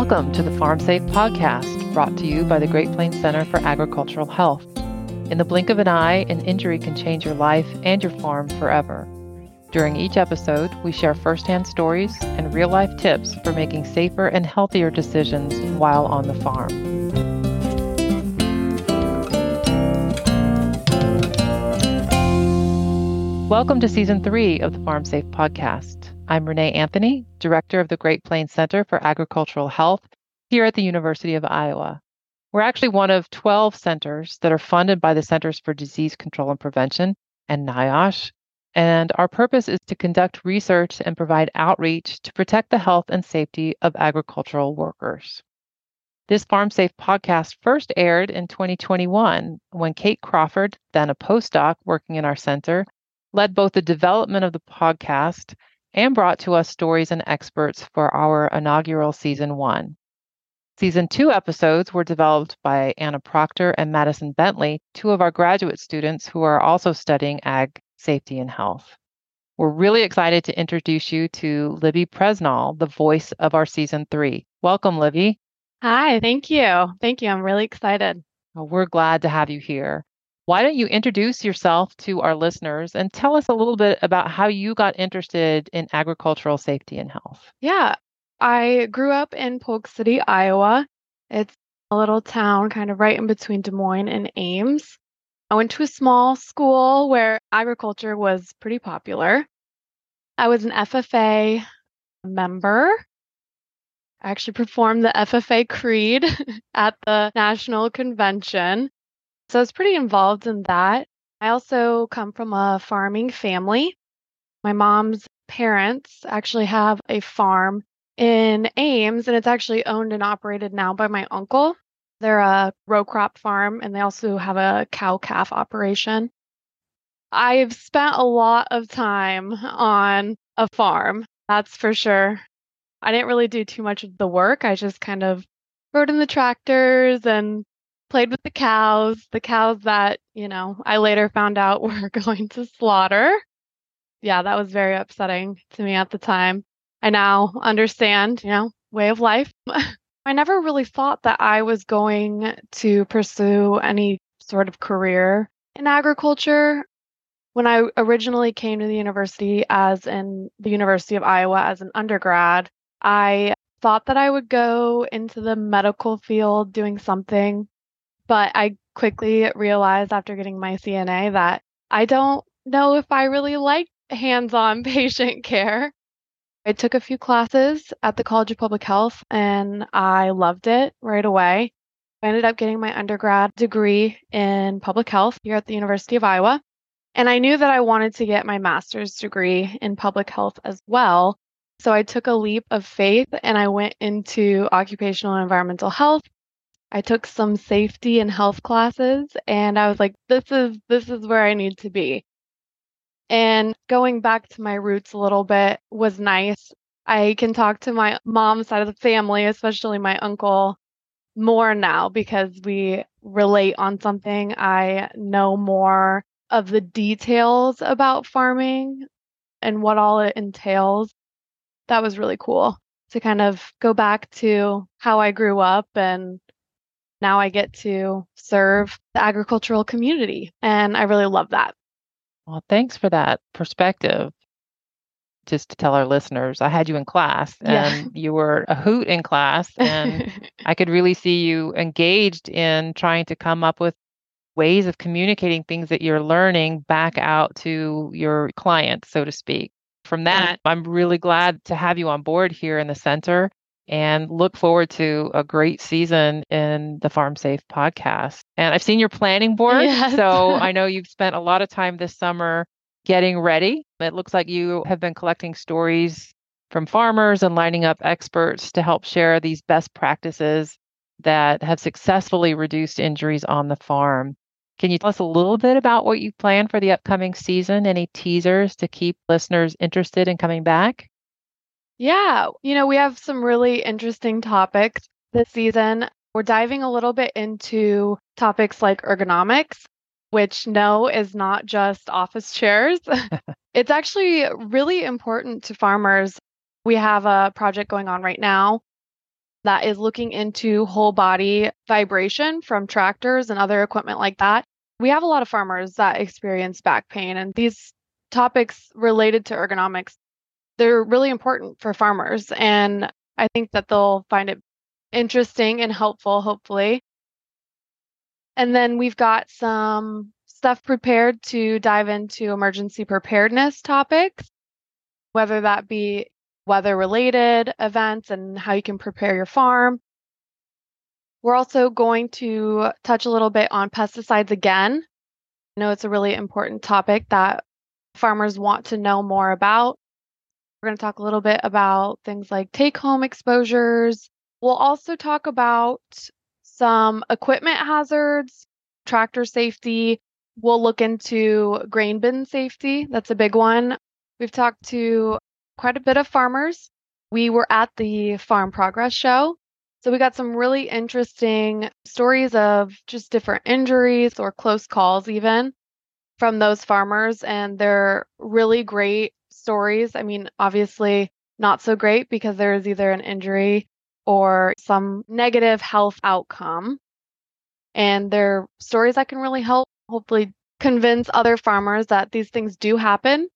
Welcome to the Farm Safe podcast, brought to you by the Great Plains Center for Agricultural Health. In the blink of an eye, an injury can change your life and your farm forever. During each episode, we share firsthand stories and real life tips for making safer and healthier decisions while on the farm. Welcome to season three of the Farm Safe podcast. I'm Renee Anthony, director of the Great Plains Center for Agricultural Health here at the University of Iowa. We're actually one of 12 centers that are funded by the Centers for Disease Control and Prevention and NIOSH. And our purpose is to conduct research and provide outreach to protect the health and safety of agricultural workers. This Farm Safe podcast first aired in 2021 when Kate Crawford, then a postdoc working in our center, led both the development of the podcast and brought to us stories and experts for our inaugural season one. Season two episodes were developed by Anna Proctor and Madison Bentley, two of our graduate students who are also studying ag safety and health. We're really excited to introduce you to Libby Presnall, the voice of our season three. Welcome, Libby. Hi, thank you. Thank you. I'm really excited. Well, we're glad to have you here. Why don't you introduce yourself to our listeners and tell us a little bit about how you got interested in agricultural safety and health? Yeah, I grew up in Polk City, Iowa. It's a little town kind of right in between Des Moines and Ames. I went to a small school where agriculture was pretty popular. I was an FFA member. I actually performed the FFA Creed at the National Convention. So I was pretty involved in that. I also come from a farming family. My mom's parents actually have a farm in Ames, and it's actually owned and operated now by my uncle. They're a row crop farm, and they also have a cow calf operation. I've spent a lot of time on a farm, that's for sure. I didn't really do too much of the work. I just kind of rode in the tractors and played with the cows, the cows that, you know, I later found out were going to slaughter. Yeah, that was very upsetting to me at the time. I now understand, you know, way of life. I never really thought that I was going to pursue any sort of career in agriculture. When I originally came to the university as in the University of Iowa as an undergrad, I thought that I would go into the medical field doing something but I quickly realized after getting my CNA that I don't know if I really like hands on patient care. I took a few classes at the College of Public Health and I loved it right away. I ended up getting my undergrad degree in public health here at the University of Iowa. And I knew that I wanted to get my master's degree in public health as well. So I took a leap of faith and I went into occupational and environmental health I took some safety and health classes and I was like this is this is where I need to be. And going back to my roots a little bit was nice. I can talk to my mom's side of the family, especially my uncle, more now because we relate on something. I know more of the details about farming and what all it entails. That was really cool to kind of go back to how I grew up and now I get to serve the agricultural community. And I really love that. Well, thanks for that perspective. Just to tell our listeners, I had you in class and yeah. you were a hoot in class. And I could really see you engaged in trying to come up with ways of communicating things that you're learning back out to your clients, so to speak. From that, I'm really glad to have you on board here in the center and look forward to a great season in the Farm Safe podcast. And I've seen your planning board. Yes. So I know you've spent a lot of time this summer getting ready. It looks like you have been collecting stories from farmers and lining up experts to help share these best practices that have successfully reduced injuries on the farm. Can you tell us a little bit about what you plan for the upcoming season? Any teasers to keep listeners interested in coming back? Yeah, you know, we have some really interesting topics this season. We're diving a little bit into topics like ergonomics, which no is not just office chairs. it's actually really important to farmers. We have a project going on right now that is looking into whole body vibration from tractors and other equipment like that. We have a lot of farmers that experience back pain, and these topics related to ergonomics, they're really important for farmers. And I think that they'll find it interesting and helpful, hopefully. And then we've got some stuff prepared to dive into emergency preparedness topics, whether that be weather related events and how you can prepare your farm. We're also going to touch a little bit on pesticides again. I know it's a really important topic that farmers want to know more about. We're going to talk a little bit about things like take home exposures. We'll also talk about some equipment hazards, tractor safety. We'll look into grain bin safety. That's a big one. We've talked to quite a bit of farmers. We were at the Farm Progress Show. So we got some really interesting stories of just different injuries or close calls, even from those farmers. And they're really great stories. I mean, obviously, not so great because there is either an injury or some negative health outcome. And they're stories that can really help, hopefully, convince other farmers that these things do happen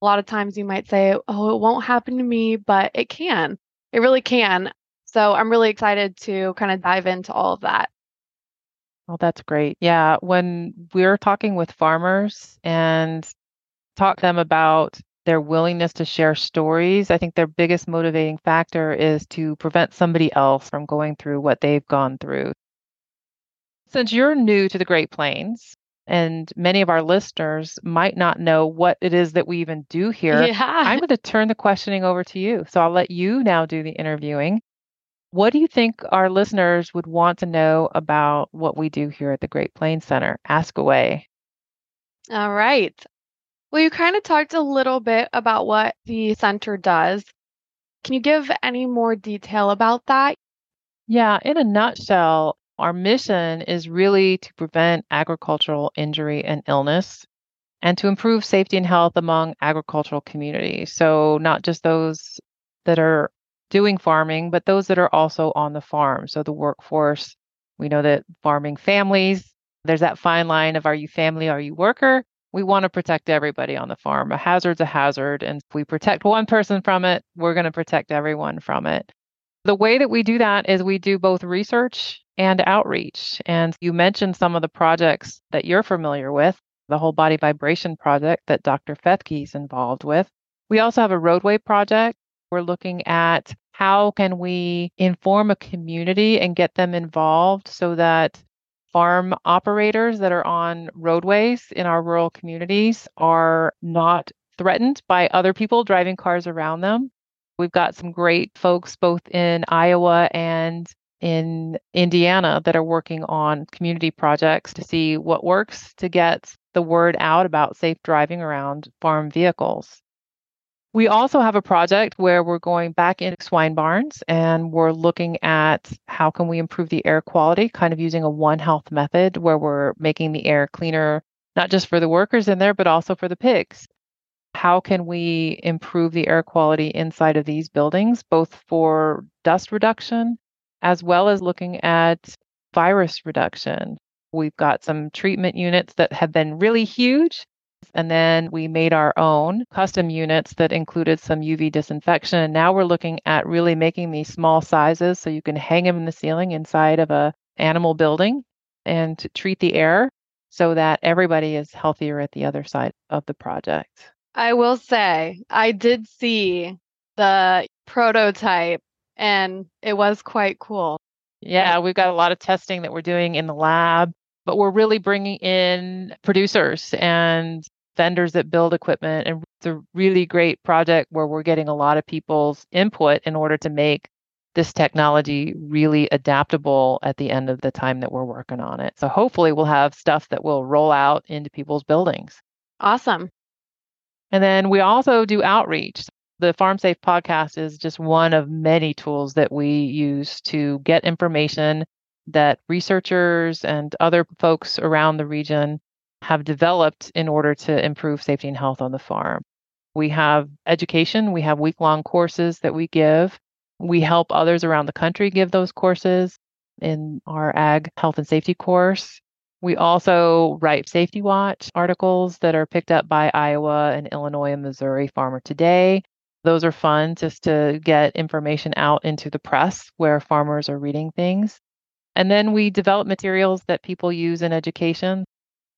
a lot of times you might say, oh, it won't happen to me, but it can. It really can. So I'm really excited to kind of dive into all of that. Well, that's great. Yeah. When we're talking with farmers and talk to them about their willingness to share stories, I think their biggest motivating factor is to prevent somebody else from going through what they've gone through. Since you're new to the Great Plains, and many of our listeners might not know what it is that we even do here. Yeah. I'm going to turn the questioning over to you. So I'll let you now do the interviewing. What do you think our listeners would want to know about what we do here at the Great Plains Center? Ask away. All right. Well, you kind of talked a little bit about what the center does. Can you give any more detail about that? Yeah, in a nutshell, our mission is really to prevent agricultural injury and illness and to improve safety and health among agricultural communities. So, not just those that are doing farming, but those that are also on the farm. So, the workforce, we know that farming families, there's that fine line of are you family, are you worker? We want to protect everybody on the farm. A hazard's a hazard. And if we protect one person from it, we're going to protect everyone from it. The way that we do that is we do both research and outreach. And you mentioned some of the projects that you're familiar with, the whole body vibration project that Dr. Fethke is involved with. We also have a roadway project. We're looking at how can we inform a community and get them involved so that farm operators that are on roadways in our rural communities are not threatened by other people driving cars around them. We've got some great folks both in Iowa and in Indiana that are working on community projects to see what works to get the word out about safe driving around farm vehicles. We also have a project where we're going back into swine barns and we're looking at how can we improve the air quality, kind of using a one health method where we're making the air cleaner, not just for the workers in there, but also for the pigs. How can we improve the air quality inside of these buildings, both for dust reduction as well as looking at virus reduction. We've got some treatment units that have been really huge. And then we made our own custom units that included some UV disinfection. And now we're looking at really making these small sizes so you can hang them in the ceiling inside of a animal building and treat the air so that everybody is healthier at the other side of the project. I will say, I did see the prototype and it was quite cool. Yeah, we've got a lot of testing that we're doing in the lab, but we're really bringing in producers and vendors that build equipment. And it's a really great project where we're getting a lot of people's input in order to make this technology really adaptable at the end of the time that we're working on it. So hopefully we'll have stuff that will roll out into people's buildings. Awesome. And then we also do outreach the Farm Safe podcast is just one of many tools that we use to get information that researchers and other folks around the region have developed in order to improve safety and health on the farm. We have education, we have week long courses that we give. We help others around the country give those courses in our ag health and safety course. We also write Safety Watch articles that are picked up by Iowa and Illinois and Missouri Farmer Today. Those are fun just to get information out into the press where farmers are reading things. And then we develop materials that people use in education.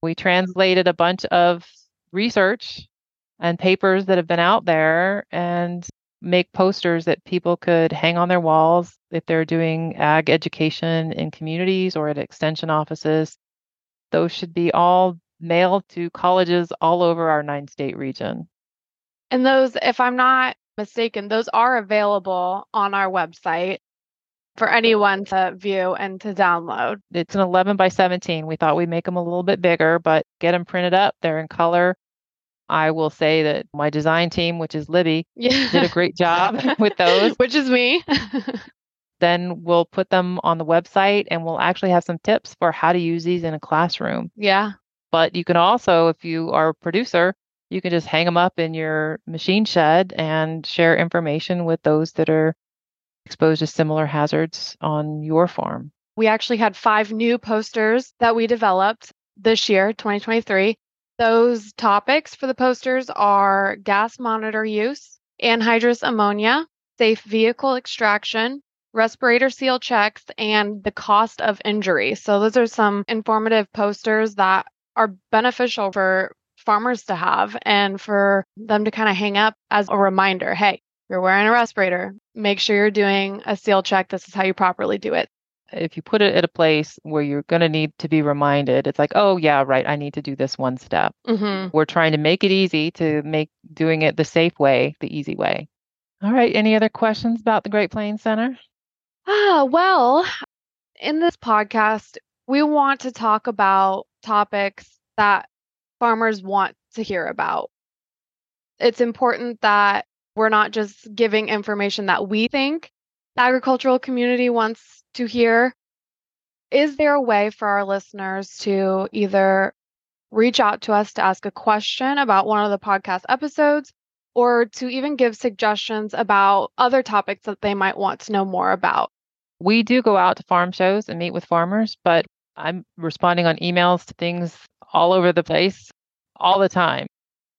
We translated a bunch of research and papers that have been out there and make posters that people could hang on their walls if they're doing ag education in communities or at extension offices. Those should be all mailed to colleges all over our nine state region. And those, if I'm not mistaken, those are available on our website for anyone to view and to download. It's an 11 by 17. We thought we'd make them a little bit bigger, but get them printed up. They're in color. I will say that my design team, which is Libby, yeah. did a great job with those. Which is me. then we'll put them on the website and we'll actually have some tips for how to use these in a classroom. Yeah. But you can also, if you are a producer, you can just hang them up in your machine shed and share information with those that are exposed to similar hazards on your farm. We actually had five new posters that we developed this year, 2023. Those topics for the posters are gas monitor use, anhydrous ammonia, safe vehicle extraction, respirator seal checks, and the cost of injury. So, those are some informative posters that are beneficial for farmers to have and for them to kind of hang up as a reminder hey, you're wearing a respirator, make sure you're doing a seal check. This is how you properly do it. If you put it at a place where you're going to need to be reminded, it's like, oh, yeah, right, I need to do this one step. Mm-hmm. We're trying to make it easy to make doing it the safe way, the easy way. All right. Any other questions about the Great Plains Center? Ah, well, in this podcast, we want to talk about topics that farmers want to hear about. It's important that we're not just giving information that we think the agricultural community wants to hear. Is there a way for our listeners to either reach out to us to ask a question about one of the podcast episodes or to even give suggestions about other topics that they might want to know more about? We do go out to farm shows and meet with farmers, but I'm responding on emails to things all over the place all the time.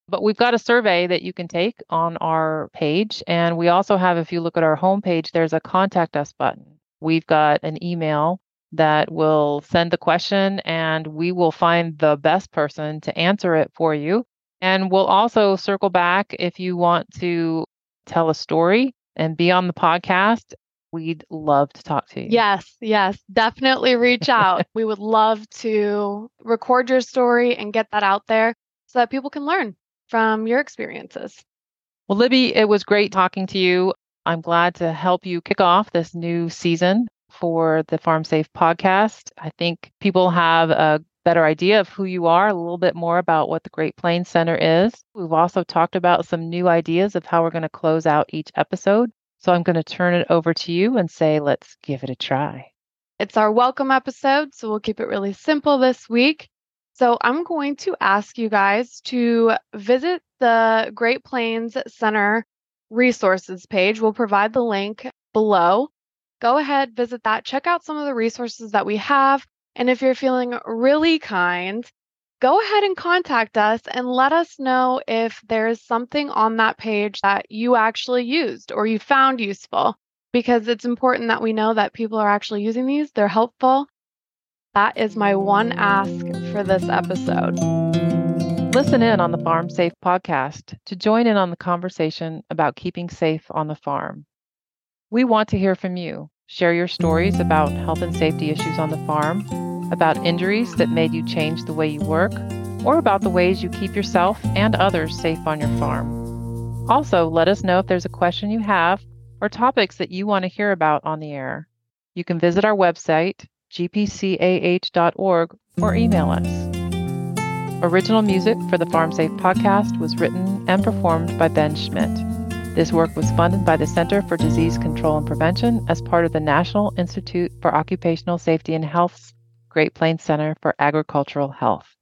But we've got a survey that you can take on our page. And we also have, if you look at our homepage, there's a contact us button. We've got an email that will send the question and we will find the best person to answer it for you. And we'll also circle back if you want to tell a story and be on the podcast. We'd love to talk to you. Yes, yes, definitely reach out. we would love to record your story and get that out there so that people can learn from your experiences. Well, Libby, it was great talking to you. I'm glad to help you kick off this new season for the Farm Safe podcast. I think people have a better idea of who you are, a little bit more about what the Great Plains Center is. We've also talked about some new ideas of how we're going to close out each episode. So I'm going to turn it over to you and say, let's give it a try. It's our welcome episode, so we'll keep it really simple this week. So I'm going to ask you guys to visit the Great Plains Center resources page. We'll provide the link below. Go ahead, visit that, check out some of the resources that we have. And if you're feeling really kind, go ahead and contact us and let us know if there's something on that page that you actually used or you found useful because it's important that we know that people are actually using these. They're helpful that is my one ask for this episode. Listen in on the Farm Safe podcast to join in on the conversation about keeping safe on the farm. We want to hear from you. Share your stories about health and safety issues on the farm, about injuries that made you change the way you work, or about the ways you keep yourself and others safe on your farm. Also, let us know if there's a question you have or topics that you want to hear about on the air. You can visit our website, gpcah.org, or email us. Original music for the Farm Safe podcast was written and performed by Ben Schmidt. This work was funded by the Center for Disease Control and Prevention as part of the National Institute for Occupational Safety and Health's Great Plains Center for Agricultural Health.